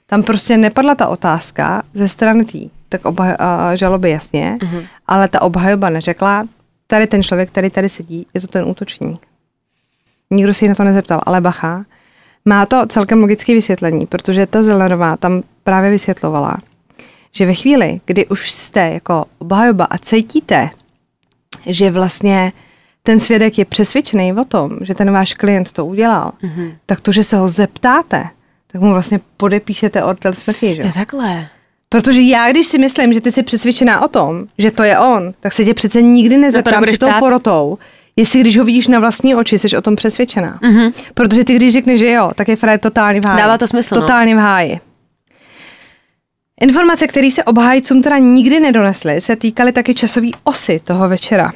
Tam prostě nepadla ta otázka ze strany tý, tak obhaj, a, žaloby jasně, mm-hmm. ale ta obhajoba neřekla, tady ten člověk, který tady sedí, je to ten útočník. Nikdo si na to nezeptal, ale bacha, má to celkem logické vysvětlení, protože ta Zelenová tam právě vysvětlovala, že ve chvíli, kdy už jste jako obhajoba a cítíte, že vlastně ten svědek je přesvědčený o tom, že ten váš klient to udělal, mm-hmm. tak to, že se ho zeptáte, tak mu vlastně podepíšete odtel smrti, že? Je takhle. Protože já, když si myslím, že ty jsi přesvědčená o tom, že to je on, tak se tě přece nikdy nezeptám nebudeš před tou porotou, jestli když ho vidíš na vlastní oči, jsi o tom přesvědčená. Mhm. Protože ty, když řekneš, že jo, tak je frajer totálně v háji. Dává to smysl, no. Totálně v háji. Informace, které se obhájcům teda nikdy nedonesly, se týkaly taky časové osy toho večera.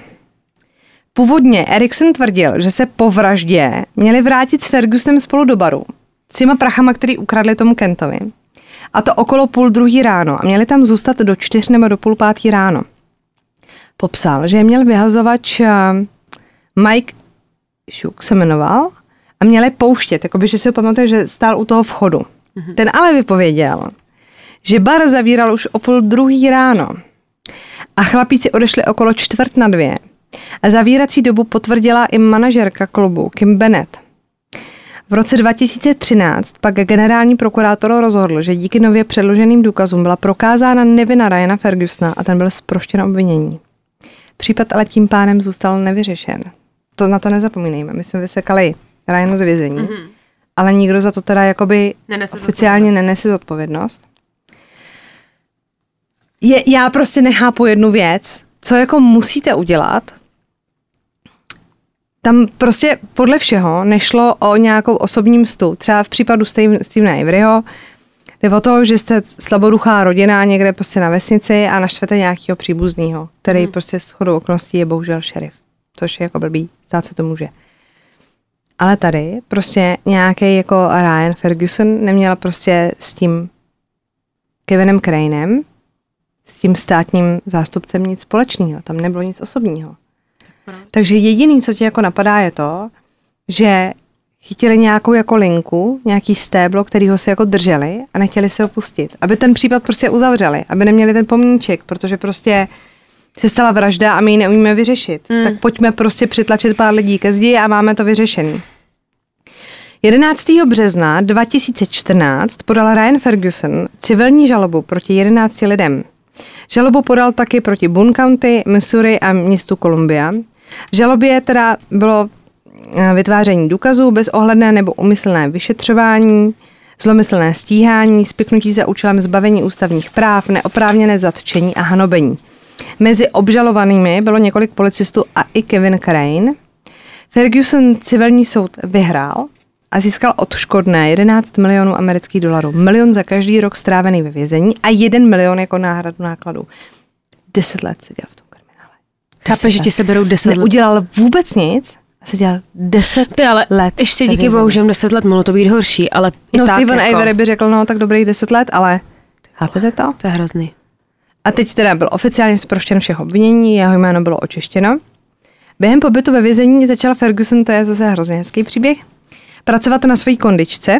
Původně Erikson tvrdil, že se po vraždě měli vrátit s Fergusem spolu do baru. S těma prachama, který ukradli tomu Kentovi. A to okolo půl druhý ráno. A měli tam zůstat do čtyř nebo do půl pátý ráno. Popsal, že je měl vyhazovač eh, Mike Šuk se jmenoval a měli pouštět, jakoby, že si ho pamatuje, že stál u toho vchodu. Mm-hmm. Ten ale vypověděl, že bar zavíral už o půl druhý ráno a chlapíci odešli okolo čtvrt na dvě. A zavírací dobu potvrdila i manažerka klubu Kim Bennett. V roce 2013 pak generální prokurátor rozhodl, že díky nově předloženým důkazům byla prokázána nevina Ryana Fergusona a ten byl zproštěn obvinění. Případ ale tím pádem zůstal nevyřešen. To na to nezapomínejme. My jsme vysekali Ryana z vězení, mm-hmm. ale nikdo za to teda jakoby Nenese oficiálně zodpovědnost. nenese zodpovědnost. Je, já prostě nechápu jednu věc co jako musíte udělat, tam prostě podle všeho nešlo o nějakou osobní mstu. Třeba v případu Stevena Averyho jde o to, že jste slaboduchá rodina někde prostě na vesnici a naštvete nějakého příbuzného, který hmm. prostě s chodou okolností je bohužel šerif. Což je jako blbý, stát se to může. Ale tady prostě nějaký jako Ryan Ferguson neměla prostě s tím Kevinem Cranem, s tím státním zástupcem nic společného. Tam nebylo nic osobního. Takže jediný, co ti jako napadá, je to, že chytili nějakou jako linku, nějaký stéblo, ho se jako drželi a nechtěli se opustit. Aby ten případ prostě uzavřeli, aby neměli ten pomníček, protože prostě se stala vražda a my ji neumíme vyřešit. Hmm. Tak pojďme prostě přitlačit pár lidí ke zdi a máme to vyřešený. 11. března 2014 podal Ryan Ferguson civilní žalobu proti 11 lidem. Žalobu podal taky proti Boone County, Missouri a městu Columbia. V žalobě teda bylo eh, vytváření důkazů, bezohledné nebo umyslné vyšetřování, zlomyslné stíhání, spiknutí za účelem zbavení ústavních práv, neoprávněné zatčení a hanobení. Mezi obžalovanými bylo několik policistů a i Kevin Crane. Ferguson civilní soud vyhrál a získal odškodné 11 milionů amerických dolarů. Milion za každý rok strávený ve vězení a 1 milion jako náhradu nákladů. 10 let seděl. Chápe, že ti se berou 10 let. Neudělal vůbec nic a seděl 10 Ty ale let. Ještě díky bohu, že 10 let mohlo to být horší, ale i No tak Steven jako... Avery by řekl, no tak dobrých 10 let, ale chápete to? To je hrozný. A teď teda byl oficiálně zproštěn všech obvinění, jeho jméno bylo očištěno. Během pobytu ve vězení začal Ferguson, to je zase hrozně hezký příběh, pracovat na své kondičce,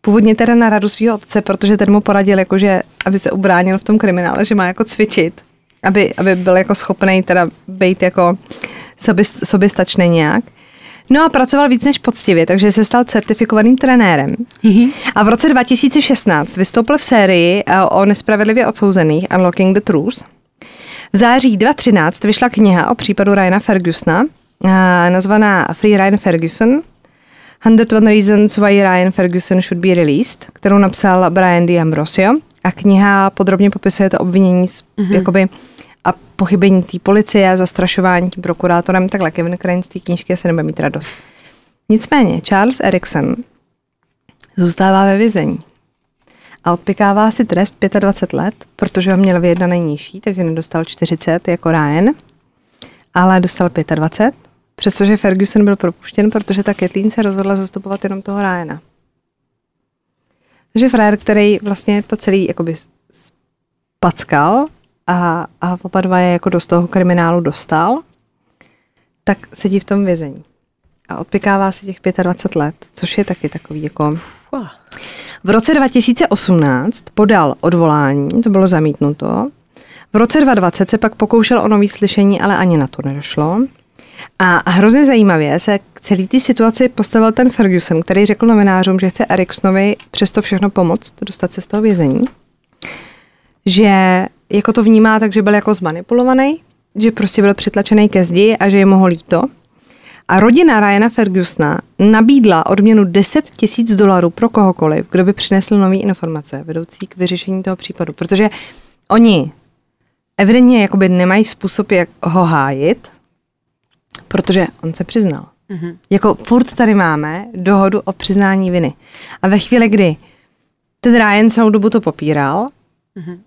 původně teda na radu svého otce, protože ten mu poradil, jakože, aby se ubránil v tom kriminále, že má jako cvičit, aby, aby byl jako schopný teda být jako sobě, soběstačný nějak. No a pracoval víc než poctivě, takže se stal certifikovaným trenérem. A v roce 2016 vystoupil v sérii eh, o nespravedlivě odsouzených Unlocking the Truth. V září 2013 vyšla kniha o případu Ryana Fergusona, eh, nazvaná Free Ryan Ferguson, 101 Reasons Why Ryan Ferguson Should Be Released, kterou napsal Brian D. Ambrosio. A kniha podrobně popisuje to obvinění mm-hmm. jakoby, a pochybení té policie, zastrašování tím prokurátorem, takhle Kevin Crane z té knížky se nebude mít radost. Nicméně Charles Erikson zůstává ve vězení a odpikává si trest 25 let, protože ho měl vyjednaný nižší, takže nedostal 40 jako Ryan, ale dostal 25, přestože Ferguson byl propuštěn, protože ta Kathleen se rozhodla zastupovat jenom toho Ryana. Takže frajer, který vlastně to celý jakoby packal a, a oba dva je jako do toho kriminálu dostal, tak sedí v tom vězení. A odpikává si těch 25 let, což je taky takový jako... V roce 2018 podal odvolání, to bylo zamítnuto. V roce 2020 se pak pokoušel o nový slyšení, ale ani na to nedošlo. A hrozně zajímavě se k celé té situaci postavil ten Ferguson, který řekl novinářům, že chce Eriksonovi přesto všechno pomoct dostat se z toho vězení. Že jako to vnímá, takže byl jako zmanipulovaný, že prostě byl přitlačený ke zdi a že je mu líto. A rodina Ryana Fergusona nabídla odměnu 10 tisíc dolarů pro kohokoliv, kdo by přinesl nové informace vedoucí k vyřešení toho případu. Protože oni evidentně jakoby nemají způsob, jak ho hájit, protože on se přiznal. Mm-hmm. Jako furt tady máme dohodu o přiznání viny. A ve chvíli, kdy ten Ryan celou dobu to popíral, mm-hmm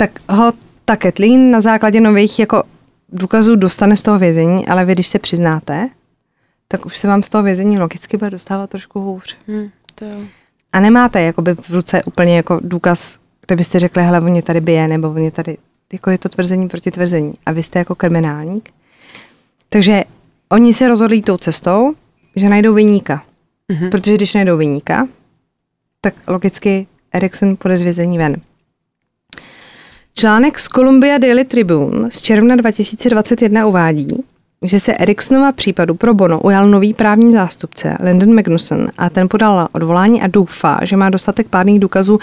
tak ho ta Kathleen na základě nových jako důkazů dostane z toho vězení, ale vy, když se přiznáte, tak už se vám z toho vězení logicky bude dostávat trošku hůř. Hmm, to jo. A nemáte jakoby v ruce úplně jako důkaz, kde byste řekli, hele, oni tady bije, nebo oni tady, jako je to tvrzení proti tvrzení. A vy jste jako kriminálník. Takže oni se rozhodli tou cestou, že najdou vyníka. Mm-hmm. Protože když najdou vyníka, tak logicky Erikson půjde z vězení ven. Článek z Columbia Daily Tribune z června 2021 uvádí, že se Ericssonova případu pro Bono ujal nový právní zástupce Landon Magnuson a ten podal odvolání a doufá, že má dostatek pádných důkazů,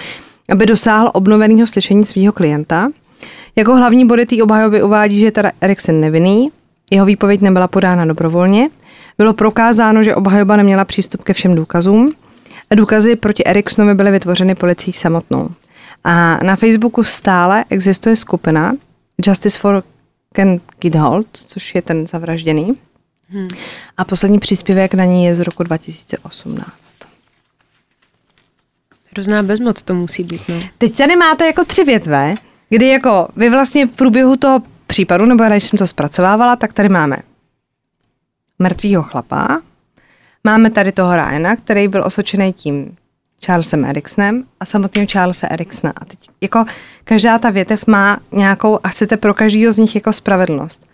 aby dosáhl obnoveného slyšení svého klienta. Jako hlavní body té obhajoby uvádí, že teda Ericsson nevinný, jeho výpověď nebyla podána dobrovolně, bylo prokázáno, že obhajoba neměla přístup ke všem důkazům a důkazy proti Ericssonovi byly vytvořeny policií samotnou. A na Facebooku stále existuje skupina Justice for Ken Kidholt, což je ten zavražděný. Hmm. A poslední příspěvek na ní je z roku 2018. Hrozná bezmoc to musí být, no. Teď tady máte jako tři větve, kdy jako vy vlastně v průběhu toho případu, nebo když jsem to zpracovávala, tak tady máme mrtvýho chlapa, máme tady toho Ryana, který byl osočený tím Charlesem Eriksonem a samotným Charlesa Eriksona. A teď jako každá ta větev má nějakou a chcete pro každýho z nich jako spravedlnost.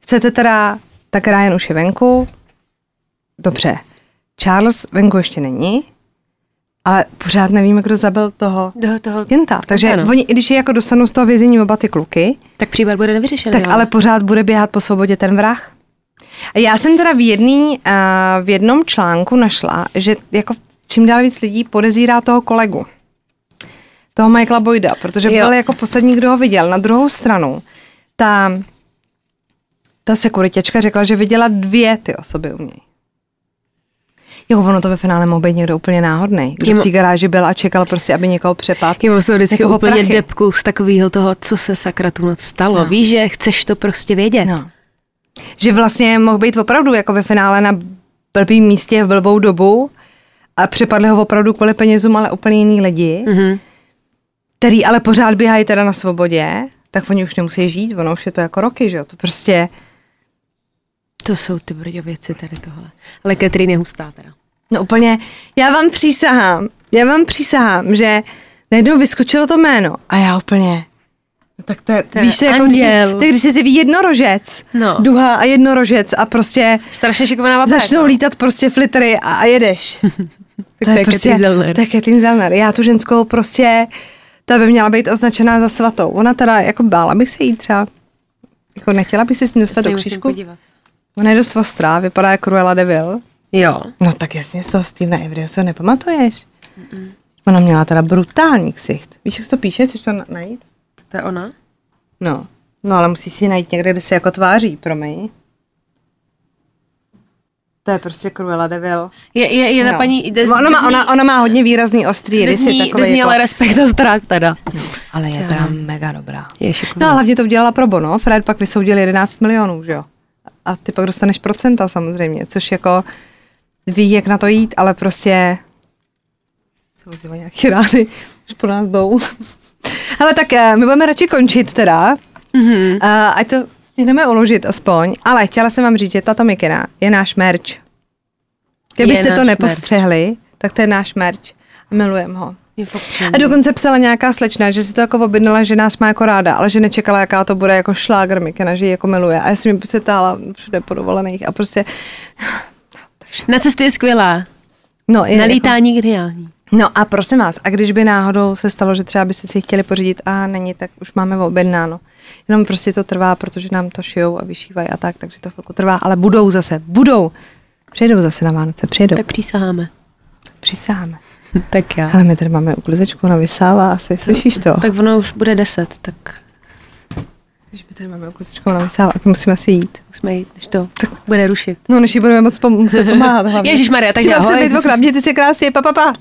Chcete teda, tak Ryan už je venku, dobře. Charles venku ještě není, ale pořád nevíme, kdo zabil toho, Do toho Kenta. Takže ano. oni, když je jako dostanou z toho vězení oba ty kluky, Tak případ bude nevyřešený. tak jo. ale pořád bude běhat po svobodě ten vrah. Já jsem teda v, jedný, uh, v jednom článku našla, že jako čím dál víc lidí podezírá toho kolegu. Toho Michaela Boyda, protože Jo. byl jako poslední, kdo ho viděl. Na druhou stranu, ta, ta sekuritěčka řekla, že viděla dvě ty osoby u něj. Jo, ono to ve finále mohl být někdo úplně náhodný. Kdo Jemu- v té garáži byl a čekal prostě, aby někoho přepadl. Z toho vždycky Jako úplně prachy. depku z takového toho, co se sakra tu noc stalo. No. Víš, že chceš to prostě vědět. No. Že vlastně mohl být opravdu jako ve finále na blbým místě v blbou dobu a přepadli ho opravdu kvůli penězům, ale úplně jiný lidi, Mhm. který ale pořád běhají teda na svobodě, tak oni už nemusí žít, ono už je to jako roky, že jo, to prostě, To jsou ty brďo věci tady tohle. Ale Katrin je hustá teda. no úplně, já vám přísahám, já vám přísahám, že najednou vyskočilo to jméno a já úplně, no tak to je, To víš, to je jako když, si- tak když si zjeví jednorožec, No. duha a jednorožec a prostě Strašně šikovná baba. začnou lítat prostě flitry a, a jedeš. *laughs* to je Katrin Zellner. To je Katrin Zellner. Já tu ženskou prostě, ta by měla být označená za svatou. Ona teda, jako bála bych se jí třeba. Jako nechtěla by se s ní dostat do křížku. podívat. Ona je dost ostrá, vypadá jako Cruella de Vil. Jo. No tak jasně z toho Stevena ho nepamatuješ. Ona měla teda brutální ksicht. Víš, jak to píše? Chceš to na- najít? To je ona? No. No ale musíš si ji najít někde, kde se jako tváří, promiň. To je prostě Cruella de Vil. Je, je, je ta No. paní... Jde, ona, má, ona, ona má hodně výrazný ostrý rysy. Jde takový jako, ale respekt a strach teda. ale je teda mega dobrá. Je No a hlavně to udělala pro bono. Fred pak vysoudil 11 milionů, že jo? A ty pak dostaneš procenta samozřejmě, což jako ví, jak na to jít, ale prostě se ozývají nějaký rády, už po nás jdou. *laughs* ale tak eh, my budeme radši končit teda, mm-hmm. uh, ať to stihneme uložit aspoň, ale chtěla jsem vám říct, že tato mikina je náš merch. Kdybyste to merch. nepostřehli, tak to je náš merch. Milujeme ho. A dokonce psala nějaká slečna, že si to jako objednala, že nás má jako ráda, ale že nečekala, jaká to bude jako šlágr Mikena, že ji jako miluje. A já jsem mi prostě táhla všude po dovolených a prostě... Na cestě je skvělá. No, je Na jako, lítání geniální. no a prosím vás, a když by náhodou se stalo, že třeba byste si chtěli pořídit a není, tak už máme objednáno. Jenom prostě to trvá, protože nám to šijou a vyšívají a tak, takže to chvilku trvá, ale budou zase, budou. Přijedou zase na Vánoce, přijedou. Tak přísaháme. Přisáháme. *laughs* Tak já. Ale my tady máme uklizečku, ona vysává asi, slyšíš to? Tak ono už bude deset, tak Když my tady máme uklizečku, ona vysává, tak musíme asi jít. musíme jít, než to bude rušit. No, než jí budeme moc pom- muset pomáhat hlavně. Ježišmarja, tak ahoj. se být dvakrát, mějte se krásně, pa, pa, pa.